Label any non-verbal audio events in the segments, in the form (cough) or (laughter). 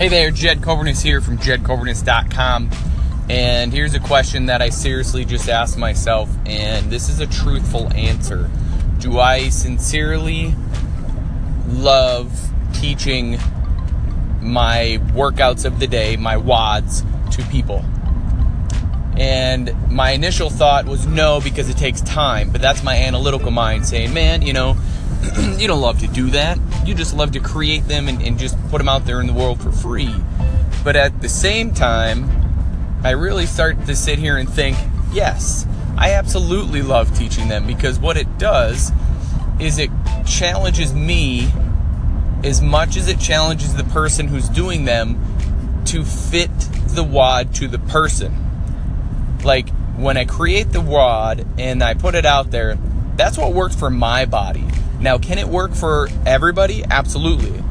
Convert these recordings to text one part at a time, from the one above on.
Hey there, Jed Coverness here from jedcoverness.com. And here's a question that I seriously just asked myself, and this is a truthful answer. Do I sincerely love teaching my workouts of the day, my WODs, to people? And my initial thought was no, because it takes time. But that's my analytical mind saying, man, you know, (clears throat) you don't love to do that. You just love to create them and, and just put them out there in the world for free. But at the same time, I really start to sit here and think, yes, I absolutely love teaching them because what it does is it challenges me as much as it challenges the person who's doing them to fit the WOD to the person. Like when I create the WOD and I put it out there, that's what works for my body. Now, can it work for everybody? Absolutely.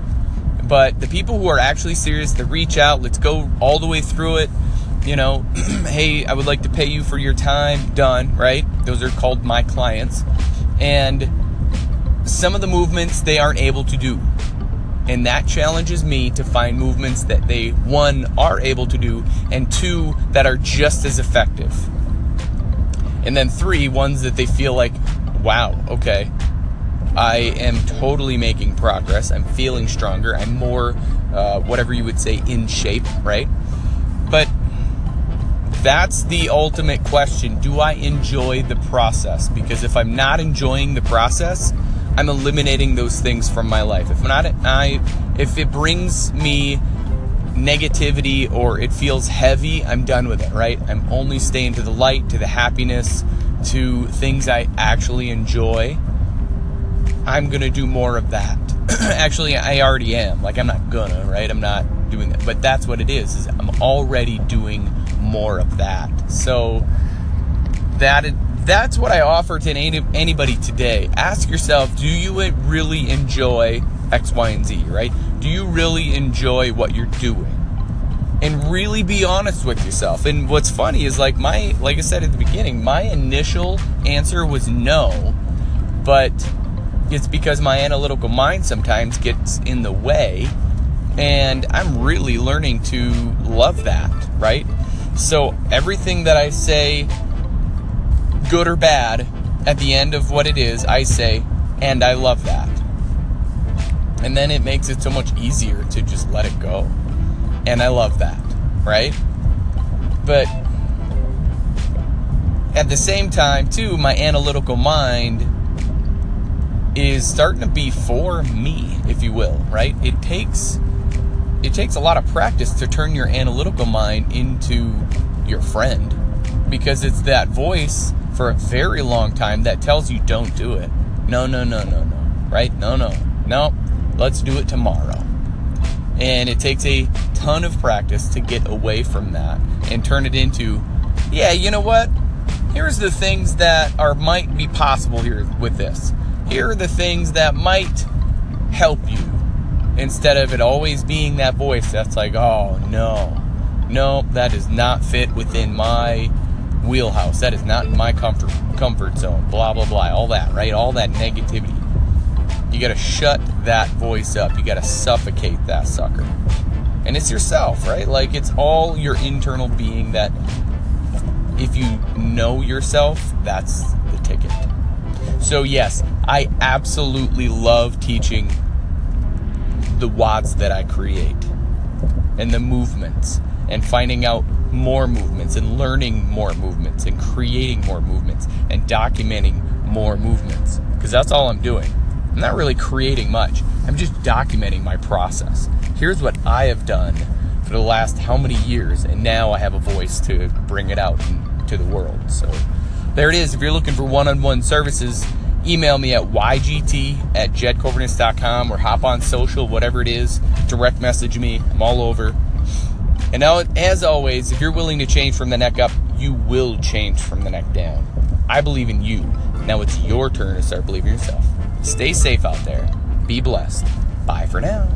But the people who are actually serious, that reach out, let's go all the way through it. You know, (clears throat) hey, I would like to pay you for your time. Done, right? Those are called my clients. And some of the movements they aren't able to do. And that challenges me to find movements that they, one, are able to do, and two, that are just as effective. And then three, ones that they feel like, wow, okay, I am totally making progress. I'm feeling stronger. I'm more, uh, whatever you would say, in shape, right? But that's the ultimate question. Do I enjoy the process? Because if I'm not enjoying the process, I'm eliminating those things from my life. If not, I, if it brings me negativity or it feels heavy, I'm done with it, right? I'm only staying to the light, to the happiness, to things I actually enjoy I'm gonna do more of that. (clears throat) Actually, I already am. Like I'm not gonna, right? I'm not doing that. But that's what it is. Is I'm already doing more of that. So that that's what I offer to any, anybody today. Ask yourself, do you really enjoy X, Y, and Z, right? Do you really enjoy what you're doing? And really be honest with yourself. And what's funny is like my like I said at the beginning, my initial answer was no, but it's because my analytical mind sometimes gets in the way and I'm really learning to love that, right? So everything that I say, good or bad, at the end of what it is, I say, and I love that. And then it makes it so much easier to just let it go. And I love that, right? But at the same time, too, my analytical mind is starting to be for me, if you will, right? It takes it takes a lot of practice to turn your analytical mind into your friend because it's that voice for a very long time that tells you don't do it. No, no, no, no, no. Right? No, no. No. Let's do it tomorrow. And it takes a ton of practice to get away from that and turn it into, yeah, you know what? Here's the things that are might be possible here with this here are the things that might help you instead of it always being that voice that's like, oh no, no, that does not fit within my wheelhouse. That is not my comfort comfort zone. Blah blah blah. All that, right? All that negativity. You gotta shut that voice up. You gotta suffocate that sucker. And it's yourself, right? Like it's all your internal being that if you know yourself, that's the ticket. So, yes, I absolutely love teaching the WODs that I create and the movements and finding out more movements and learning more movements and creating more movements and documenting more movements because that's all I'm doing. I'm not really creating much. I'm just documenting my process. Here's what I have done for the last how many years, and now I have a voice to bring it out to the world. So there it is. If you're looking for one on one services, email me at ygt at jedcoverness.com or hop on social, whatever it is. Direct message me. I'm all over. And now, as always, if you're willing to change from the neck up, you will change from the neck down. I believe in you. Now it's your turn to start believing yourself. Stay safe out there. Be blessed. Bye for now.